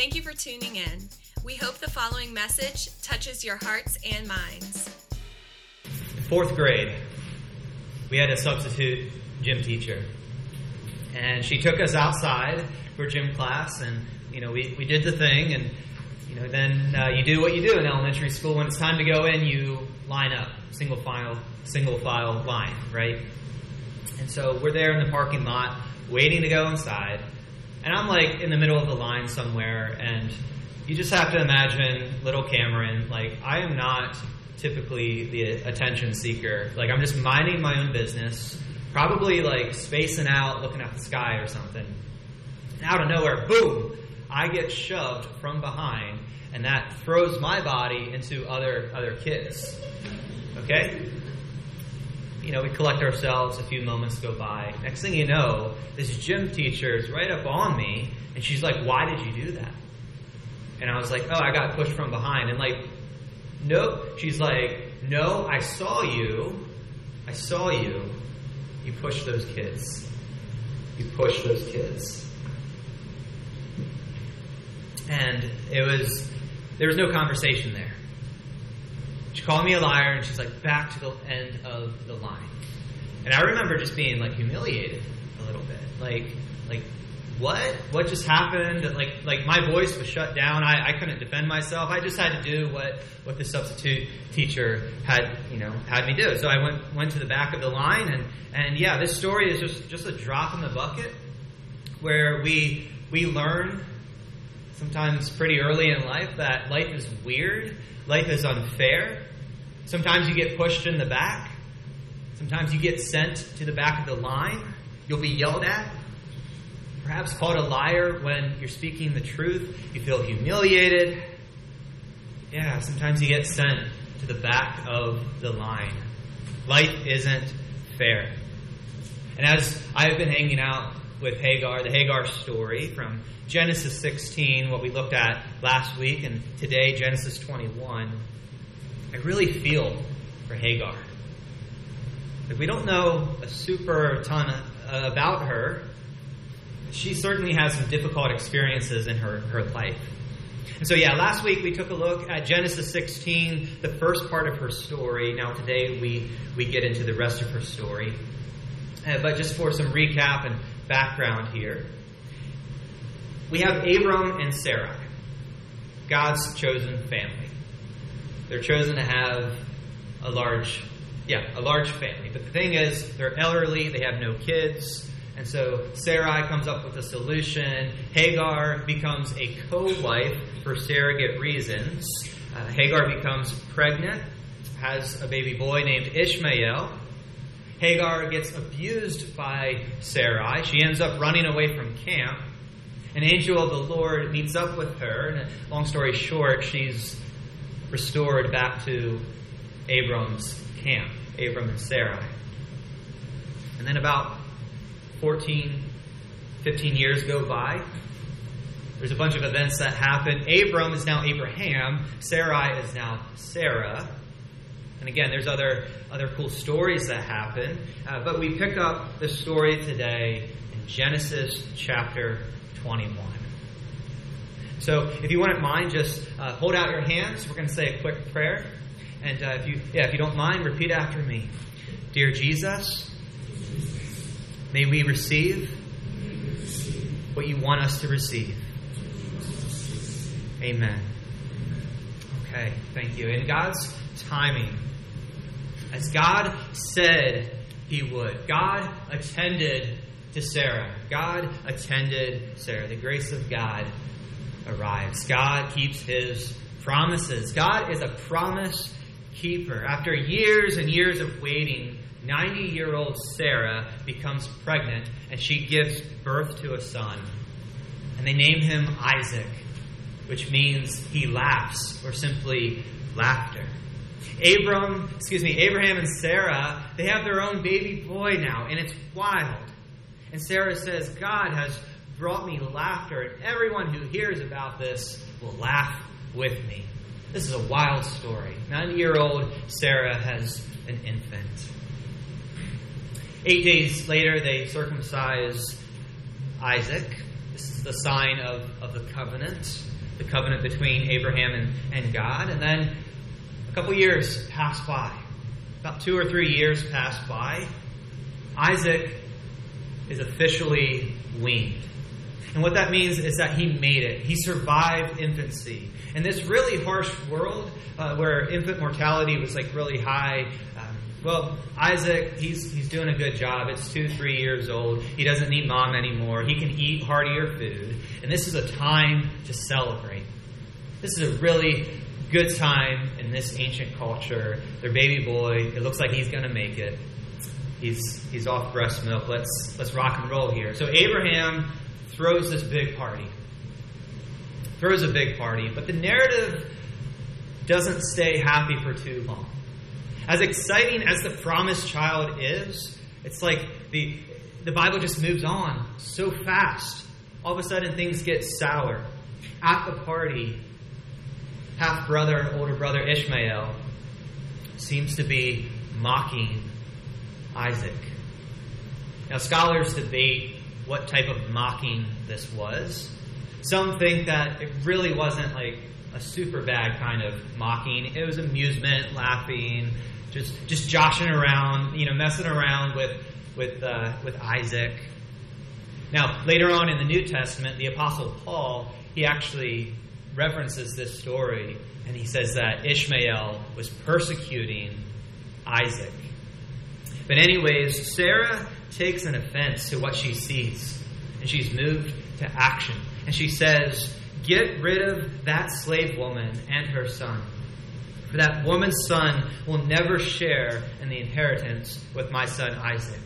Thank you for tuning in. We hope the following message touches your hearts and minds. Fourth grade, we had a substitute gym teacher. And she took us outside for gym class, and, you know, we, we did the thing, and, you know, then uh, you do what you do in elementary school. When it's time to go in, you line up, single file, single file line, right? And so we're there in the parking lot, waiting to go inside, and I'm like in the middle of the line somewhere, and you just have to imagine little Cameron. Like, I am not typically the attention seeker. Like, I'm just minding my own business, probably like spacing out, looking at the sky or something. And out of nowhere, boom, I get shoved from behind, and that throws my body into other other kids. Okay? You know, we collect ourselves, a few moments go by. Next thing you know, this gym teacher is right up on me, and she's like, Why did you do that? And I was like, Oh, I got pushed from behind. And like, nope. She's like, No, I saw you. I saw you. You pushed those kids. You pushed those kids. And it was, there was no conversation there. She called me a liar, and she's like, back to the end of the line. And I remember just being like humiliated a little bit, like, like, what? What just happened? Like, like my voice was shut down. I, I couldn't defend myself. I just had to do what, what the substitute teacher had, you know, had me do. So I went went to the back of the line, and and yeah, this story is just just a drop in the bucket, where we we learn sometimes pretty early in life that life is weird, life is unfair. Sometimes you get pushed in the back. Sometimes you get sent to the back of the line. You'll be yelled at. Perhaps called a liar when you're speaking the truth. You feel humiliated. Yeah, sometimes you get sent to the back of the line. Life isn't fair. And as I've been hanging out with Hagar, the Hagar story from Genesis 16, what we looked at last week, and today, Genesis 21, I really feel for Hagar. Like we don't know a super ton about her. She certainly has some difficult experiences in her, her life. And so, yeah, last week we took a look at Genesis 16, the first part of her story. Now, today we, we get into the rest of her story. Uh, but just for some recap and background here, we have Abram and Sarai, God's chosen family. They're chosen to have a large, yeah, a large family. But the thing is, they're elderly, they have no kids. And so Sarai comes up with a solution. Hagar becomes a co wife for surrogate reasons. Uh, Hagar becomes pregnant, has a baby boy named Ishmael. Hagar gets abused by Sarai. She ends up running away from camp. An angel of the Lord meets up with her. And long story short, she's restored back to Abram's camp, Abram and Sarai. And then about 14, 15 years go by. There's a bunch of events that happen. Abram is now Abraham. Sarai is now Sarah. And again, there's other other cool stories that happen. Uh, but we pick up the story today in Genesis chapter 21. So if you wouldn't mind, just uh, hold out your hands. We're going to say a quick prayer. And uh, if you yeah, if you don't mind, repeat after me. Dear Jesus, may we receive what you want us to receive. Amen. Okay, thank you. In God's timing, as God said he would, God attended to Sarah. God attended Sarah. The grace of God arrives. God keeps his promises. God is a promise keeper. After years and years of waiting, 90 year old Sarah becomes pregnant and she gives birth to a son. And they name him Isaac, which means he laughs or simply laughter. Abram, excuse me, Abraham and Sarah, they have their own baby boy now, and it's wild. And Sarah says, God has brought me laughter, and everyone who hears about this will laugh with me. This is a wild story. 90 year old Sarah has an infant. Eight days later, they circumcise Isaac. This is the sign of, of the covenant. the covenant between Abraham and, and God. And then a couple years pass by. About two or three years pass by. Isaac is officially weaned. And what that means is that he made it. He survived infancy. In this really harsh world uh, where infant mortality was like really high, um, well, Isaac, he's, he's doing a good job. It's two, three years old. He doesn't need mom anymore. He can eat heartier food. And this is a time to celebrate. This is a really good time in this ancient culture. Their baby boy, it looks like he's going to make it. He's, he's off breast milk. Let's, let's rock and roll here. So Abraham throws this big party. Throws a big party. But the narrative doesn't stay happy for too long. As exciting as the promised child is, it's like the, the Bible just moves on so fast. All of a sudden, things get sour. At the party, half brother, and older brother Ishmael seems to be mocking Isaac. Now, scholars debate what type of mocking this was. Some think that it really wasn't like a super bad kind of mocking. It was amusement, laughing, just just joshing around, you know, messing around with with uh, with Isaac. Now, later on in the New Testament, the Apostle Paul he actually references this story, and he says that Ishmael was persecuting Isaac. But anyways, Sarah takes an offense to what she sees, and she's moved to action. And she says, Get rid of that slave woman and her son. For that woman's son will never share in the inheritance with my son Isaac.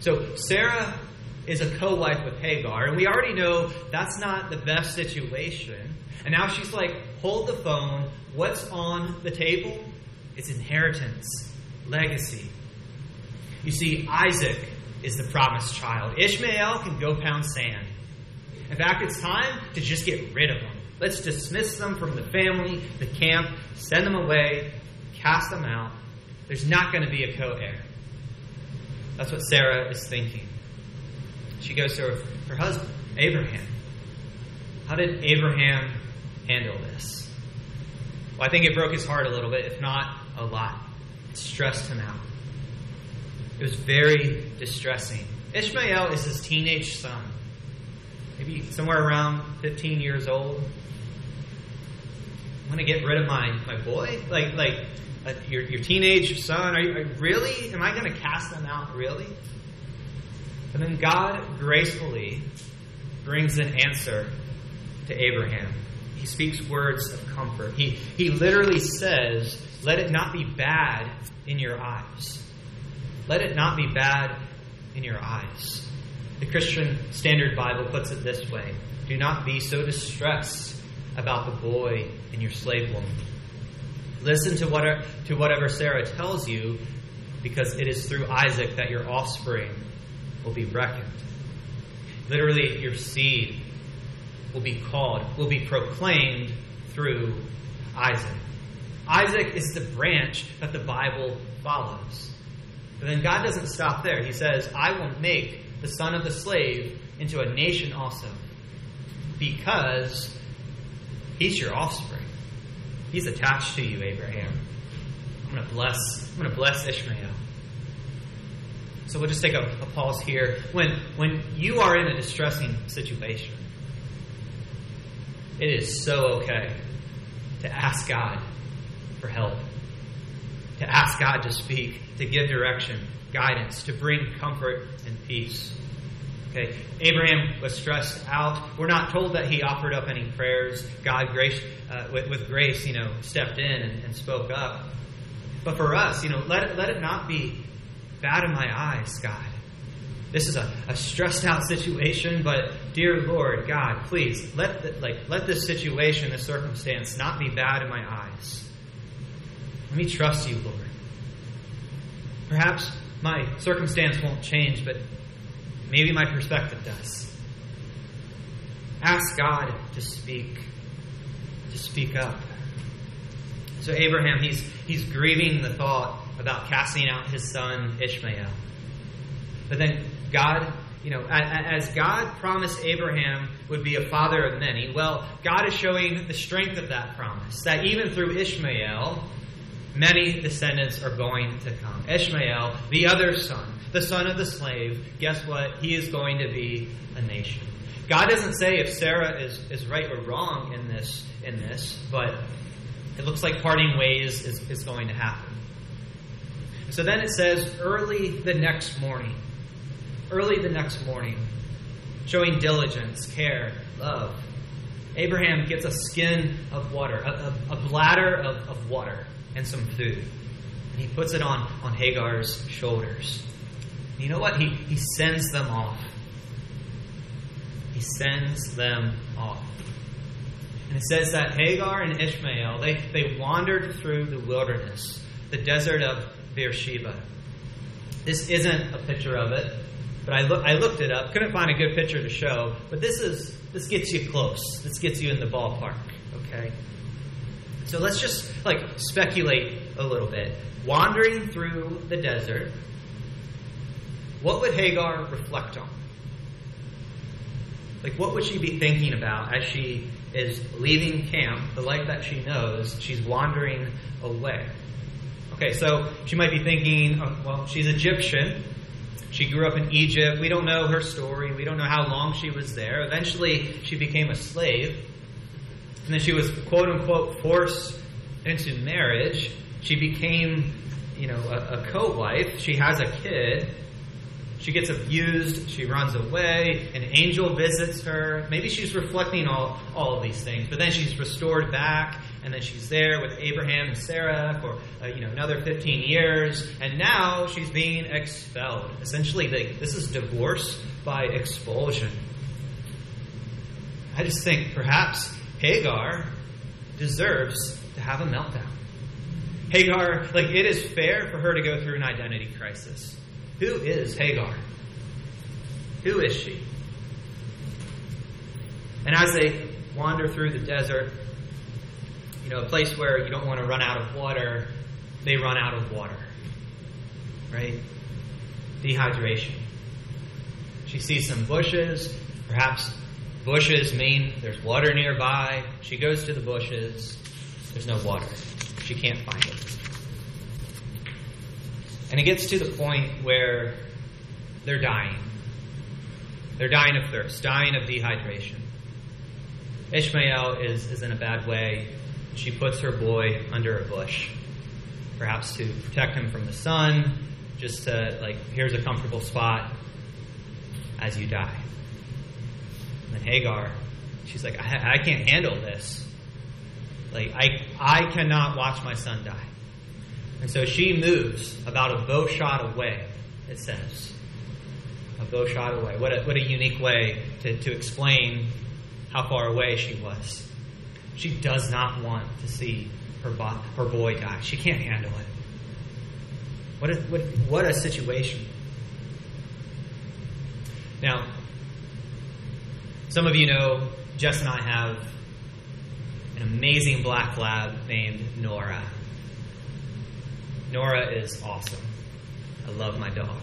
So Sarah is a co wife with Hagar, and we already know that's not the best situation. And now she's like, Hold the phone. What's on the table? It's inheritance, legacy. You see, Isaac is the promised child. Ishmael can go pound sand. In fact, it's time to just get rid of them. Let's dismiss them from the family, the camp, send them away, cast them out. There's not going to be a co heir. That's what Sarah is thinking. She goes to her, her husband, Abraham. How did Abraham handle this? Well, I think it broke his heart a little bit, if not a lot. It stressed him out. It was very distressing. Ishmael is his teenage son, maybe somewhere around 15 years old. I want to get rid of my, my boy? Like, like uh, your, your teenage son? Are you, are, really? Am I going to cast them out? Really? And then God gracefully brings an answer to Abraham. He speaks words of comfort. He, he literally says, Let it not be bad in your eyes. Let it not be bad in your eyes. The Christian Standard Bible puts it this way Do not be so distressed about the boy and your slave woman. Listen to whatever, to whatever Sarah tells you, because it is through Isaac that your offspring will be reckoned. Literally, your seed will be called, will be proclaimed through Isaac. Isaac is the branch that the Bible follows. But then God doesn't stop there. He says, I will make the son of the slave into a nation also, because he's your offspring. He's attached to you, Abraham. I'm going to bless. I'm going to bless Ishmael. So we'll just take a, a pause here. When when you are in a distressing situation, it is so okay to ask God for help, to ask God to speak, to give direction, guidance, to bring comfort and peace. Okay, Abraham was stressed out. We're not told that he offered up any prayers. God, grace, uh, with, with, grace, you know, stepped in and, and, spoke up. But for us, you know, let let it not be bad in my eyes, God. This is a, a stressed out situation, but dear Lord, God, please let the, like let this situation, this circumstance, not be bad in my eyes. Let me trust you, Lord. Perhaps my circumstance won't change, but maybe my perspective does. Ask God to speak, to speak up. So Abraham, he's he's grieving the thought about casting out his son Ishmael. But then God you know, as God promised Abraham would be a father of many, well, God is showing the strength of that promise. That even through Ishmael, many descendants are going to come. Ishmael, the other son, the son of the slave, guess what? He is going to be a nation. God doesn't say if Sarah is, is right or wrong in this, in this, but it looks like parting ways is, is going to happen. So then it says, early the next morning, early the next morning, showing diligence, care, love. Abraham gets a skin of water, a, a, a bladder of, of water, and some food. And he puts it on, on Hagar's shoulders. You know what? He, he sends them off. He sends them off. And it says that Hagar and Ishmael, they, they wandered through the wilderness, the desert of Beersheba. This isn't a picture of it, but I, look, I looked it up. Couldn't find a good picture to show, but this is this gets you close. This gets you in the ballpark. Okay. So let's just like speculate a little bit. Wandering through the desert, what would Hagar reflect on? Like, what would she be thinking about as she is leaving camp, the life that she knows? She's wandering away. Okay, so she might be thinking, oh, well, she's Egyptian. She grew up in Egypt. We don't know her story. We don't know how long she was there. Eventually, she became a slave. And then she was, quote unquote, forced into marriage. She became, you know, a, a co wife. She has a kid. She gets abused. She runs away. An angel visits her. Maybe she's reflecting all, all of these things. But then she's restored back and then she's there with Abraham and Sarah for uh, you know another 15 years, and now she's being expelled. Essentially, this is divorce by expulsion. I just think perhaps Hagar deserves to have a meltdown. Hagar, like it is fair for her to go through an identity crisis. Who is Hagar? Who is she? And as they wander through the desert, you know, a place where you don't want to run out of water, they run out of water. Right? Dehydration. She sees some bushes, perhaps bushes mean there's water nearby. She goes to the bushes, there's no water. She can't find it. And it gets to the point where they're dying. They're dying of thirst, dying of dehydration. Ishmael is, is in a bad way. She puts her boy under a bush, perhaps to protect him from the sun, just to, like, here's a comfortable spot as you die. And then Hagar, she's like, I, I can't handle this. Like, I, I cannot watch my son die. And so she moves about a bow shot away, it says. A bow shot away. What a, what a unique way to, to explain how far away she was. She does not want to see her, bo- her boy die. She can't handle it. What a, what, what a situation. Now, some of you know Jess and I have an amazing black lab named Nora. Nora is awesome. I love my dog.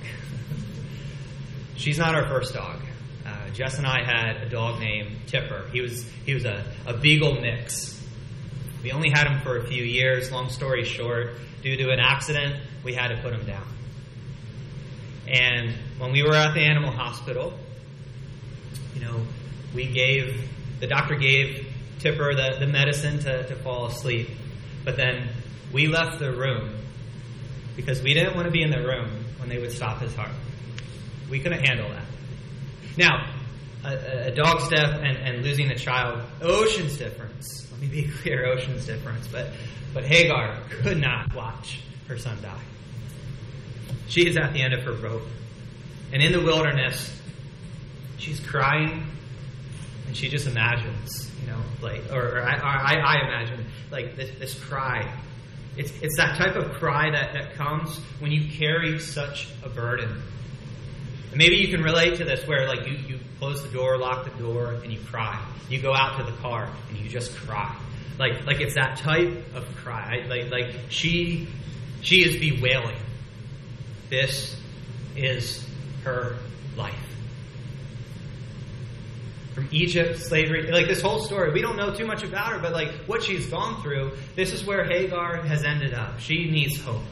She's not our first dog. Uh, Jess and I had a dog named Tipper. He was he was a, a beagle mix. We only had him for a few years. Long story short, due to an accident, we had to put him down. And when we were at the animal hospital, you know, we gave the doctor gave Tipper the, the medicine to, to fall asleep. But then we left the room because we didn't want to be in the room when they would stop his heart. We couldn't handle that. Now, a, a dog's death and, and losing a child, ocean's difference. Let me be clear, ocean's difference. But, but Hagar could not watch her son die. She is at the end of her rope. And in the wilderness, she's crying and she just imagines, you know, like, or, or I, I, I, imagine, like, this, this cry. It's, it's that type of cry that, that comes when you carry such a burden and maybe you can relate to this where like you, you close the door, lock the door, and you cry. You go out to the car and you just cry. Like like it's that type of cry. Like like she she is bewailing. This is her life. From Egypt, slavery, like this whole story. We don't know too much about her, but like what she's gone through, this is where Hagar has ended up. She needs hope.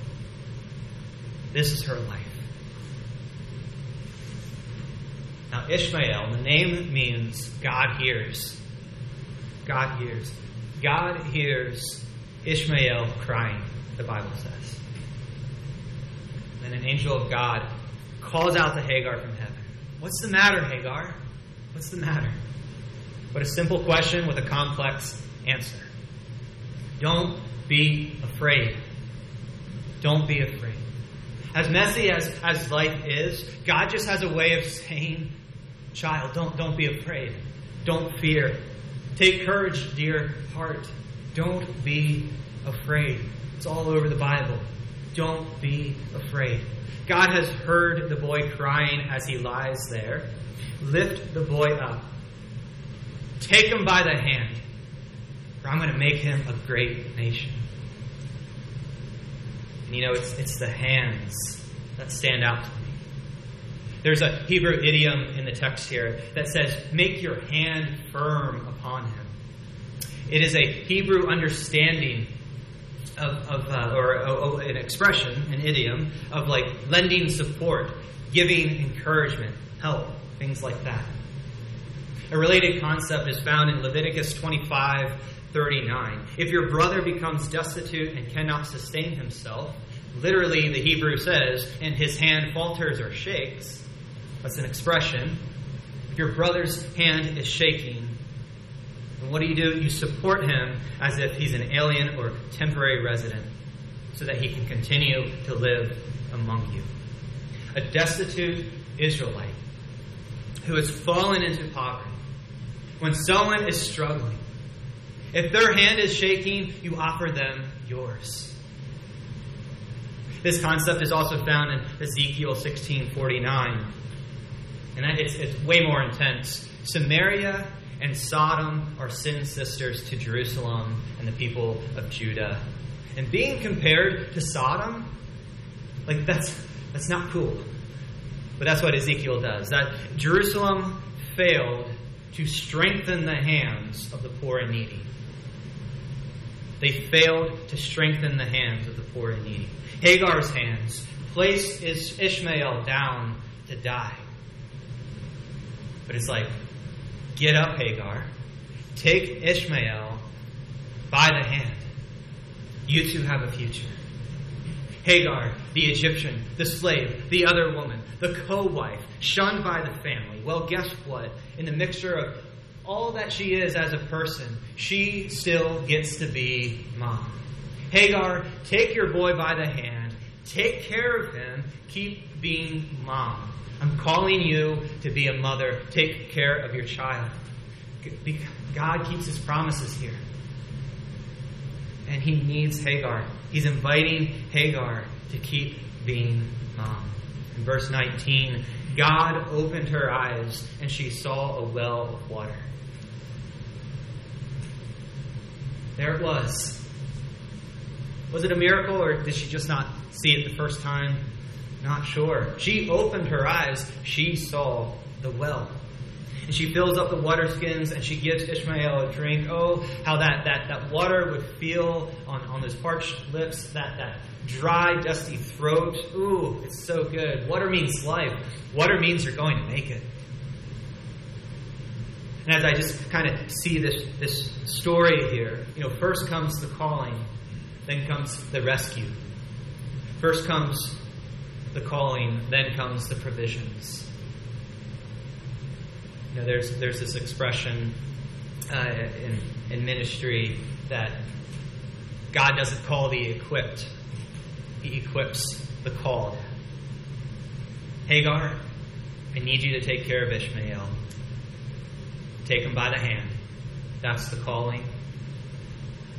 This is her life. Now, Ishmael, the name means God hears. God hears. God hears Ishmael crying, the Bible says. Then an angel of God calls out to Hagar from heaven. What's the matter, Hagar? What's the matter? But a simple question with a complex answer. Don't be afraid. Don't be afraid. As messy as, as life is, God just has a way of saying, Child, don't, don't be afraid. Don't fear. Take courage, dear heart. Don't be afraid. It's all over the Bible. Don't be afraid. God has heard the boy crying as he lies there. Lift the boy up. Take him by the hand, for I'm going to make him a great nation. And you know, it's, it's the hands that stand out to me. There's a Hebrew idiom in the text here that says, Make your hand firm upon him. It is a Hebrew understanding of, of uh, or an expression, an idiom, of like lending support, giving encouragement, help, things like that. A related concept is found in Leviticus 25 39. If your brother becomes destitute and cannot sustain himself, literally the Hebrew says, and his hand falters or shakes, that's an expression. If your brother's hand is shaking, and what do you do? You support him as if he's an alien or temporary resident so that he can continue to live among you. A destitute Israelite who has fallen into poverty, when someone is struggling, if their hand is shaking, you offer them yours. This concept is also found in Ezekiel 16:49. And it's, it's way more intense. Samaria and Sodom are sin sisters to Jerusalem and the people of Judah. And being compared to Sodom, like that's that's not cool. But that's what Ezekiel does. That Jerusalem failed to strengthen the hands of the poor and needy. They failed to strengthen the hands of the poor and needy. Hagar's hands placed Ishmael down to die. But it's like, get up, Hagar. Take Ishmael by the hand. You two have a future. Hagar, the Egyptian, the slave, the other woman, the co wife, shunned by the family. Well, guess what? In the mixture of all that she is as a person, she still gets to be mom. Hagar, take your boy by the hand, take care of him, keep being mom. I'm calling you to be a mother. Take care of your child. God keeps his promises here. And he needs Hagar. He's inviting Hagar to keep being mom. In verse 19, God opened her eyes and she saw a well of water. There it was. Was it a miracle or did she just not see it the first time? Not sure. She opened her eyes. She saw the well. And she fills up the water skins and she gives Ishmael a drink. Oh, how that, that, that water would feel on, on those parched lips, that, that dry, dusty throat. Ooh, it's so good. Water means life. Water means you're going to make it. And as I just kind of see this, this story here, you know, first comes the calling, then comes the rescue. First comes the calling, then comes the provisions. Know, there's there's this expression uh, in in ministry that God doesn't call the equipped; He equips the called. Hagar, I need you to take care of Ishmael. Take him by the hand. That's the calling.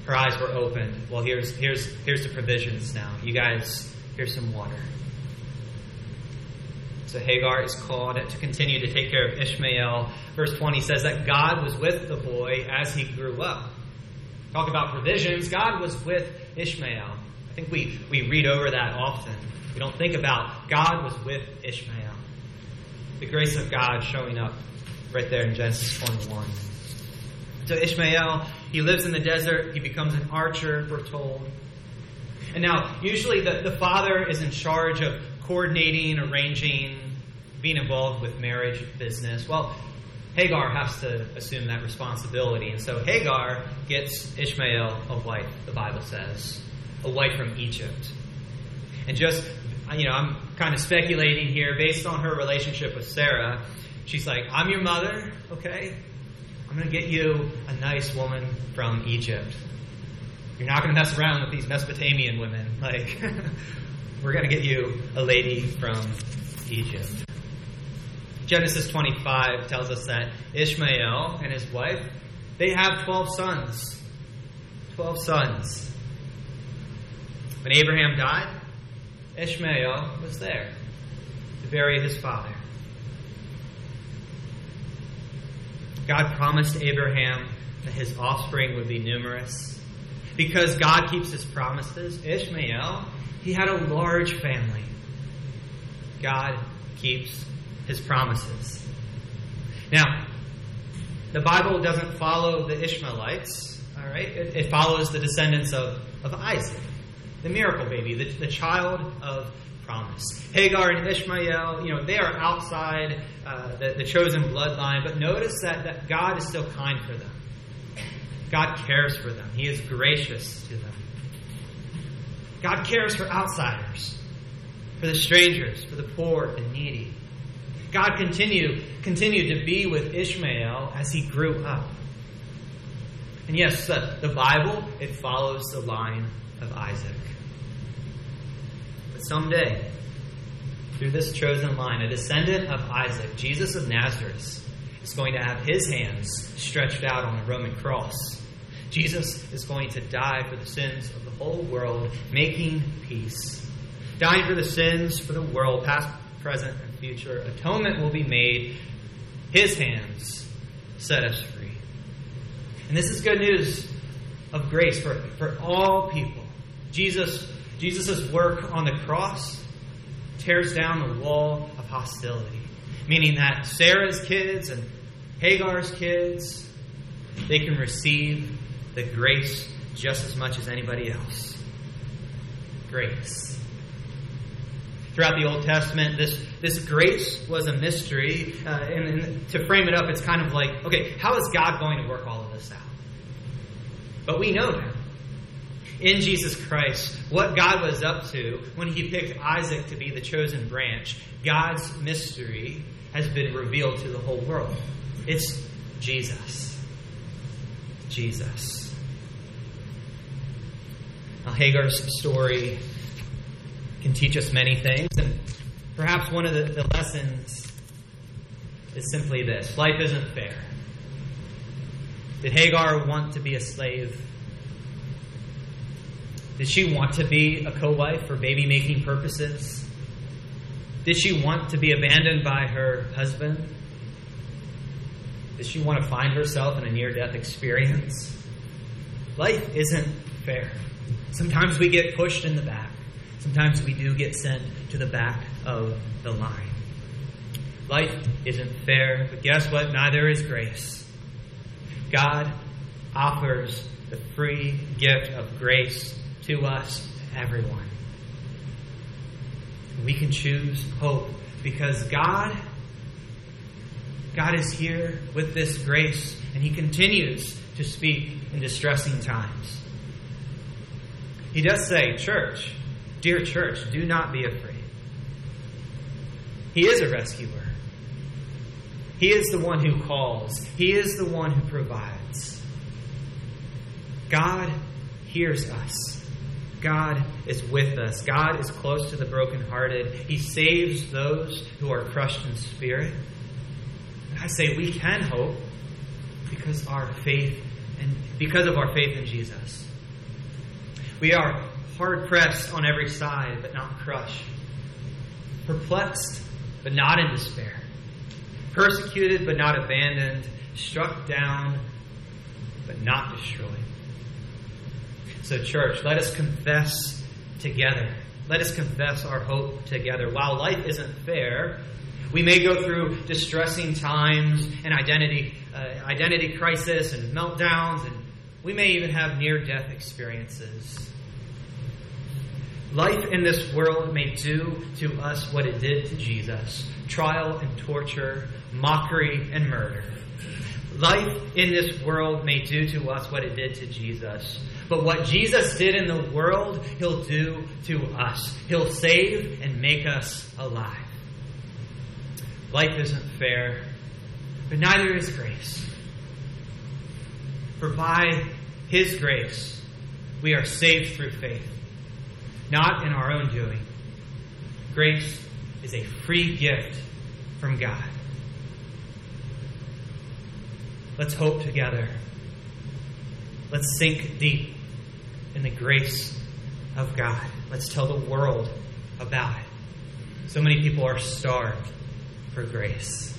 Her eyes were opened. Well, here's here's here's the provisions now. You guys, here's some water. So Hagar is called to continue to take care of Ishmael. Verse 20 says that God was with the boy as he grew up. Talk about provisions. God was with Ishmael. I think we, we read over that often. We don't think about God was with Ishmael. The grace of God showing up right there in Genesis 21. So Ishmael, he lives in the desert. He becomes an archer, we're told. And now, usually the, the father is in charge of coordinating, arranging, being involved with marriage business. Well, Hagar has to assume that responsibility. And so Hagar gets Ishmael a wife, the Bible says, a wife from Egypt. And just, you know, I'm kind of speculating here based on her relationship with Sarah. She's like, I'm your mother, okay? I'm going to get you a nice woman from Egypt. You're not going to mess around with these Mesopotamian women. Like, we're going to get you a lady from Egypt. Genesis 25 tells us that Ishmael and his wife, they have 12 sons. 12 sons. When Abraham died, Ishmael was there to bury his father. God promised Abraham that his offspring would be numerous. Because God keeps his promises, Ishmael, he had a large family. God keeps his promises. Now, the Bible doesn't follow the Ishmaelites, all right? It, it follows the descendants of, of Isaac, the miracle baby, the, the child of promise. Hagar and Ishmael, you know, they are outside uh, the, the chosen bloodline, but notice that, that God is still kind for them. God cares for them, He is gracious to them. God cares for outsiders, for the strangers, for the poor and needy. God continued, continued to be with Ishmael as he grew up. And yes, the, the Bible, it follows the line of Isaac. But someday, through this chosen line, a descendant of Isaac, Jesus of Nazareth, is going to have his hands stretched out on a Roman cross. Jesus is going to die for the sins of the whole world, making peace. Dying for the sins for the world, past, present, and future. Atonement will be made. His hands set us free. And this is good news of grace for, for all people. Jesus Jesus' work on the cross tears down the wall of hostility, meaning that Sarah's kids and Hagar's kids, they can receive the grace just as much as anybody else. Grace. Throughout the Old Testament, this, this grace was a mystery. Uh, and, and to frame it up, it's kind of like, okay, how is God going to work all of this out? But we know now in Jesus Christ, what God was up to when he picked Isaac to be the chosen branch, God's mystery has been revealed to the whole world. It's Jesus. Jesus. Now, Hagar's story can teach us many things, and perhaps one of the, the lessons is simply this life isn't fair. Did Hagar want to be a slave? Did she want to be a co wife for baby making purposes? Did she want to be abandoned by her husband? Did she want to find herself in a near death experience? Life isn't fair. Sometimes we get pushed in the back. Sometimes we do get sent to the back of the line. Life isn't fair, but guess what? Neither is grace. God offers the free gift of grace to us, everyone. We can choose hope because God God is here with this grace and he continues to speak in distressing times. He does say, "Church, dear church, do not be afraid." He is a rescuer. He is the one who calls. He is the one who provides. God hears us. God is with us. God is close to the brokenhearted. He saves those who are crushed in spirit. I say we can hope because our faith and because of our faith in Jesus. We are hard pressed on every side, but not crushed. Perplexed, but not in despair. Persecuted, but not abandoned. Struck down, but not destroyed. So, church, let us confess together. Let us confess our hope together. While life isn't fair, We may go through distressing times and identity, uh, identity crisis and meltdowns, and we may even have near death experiences. Life in this world may do to us what it did to Jesus trial and torture, mockery and murder. Life in this world may do to us what it did to Jesus. But what Jesus did in the world, He'll do to us. He'll save and make us alive. Life isn't fair, but neither is grace. For by His grace, we are saved through faith, not in our own doing. Grace is a free gift from God. Let's hope together. Let's sink deep in the grace of God. Let's tell the world about it. So many people are starved for grace.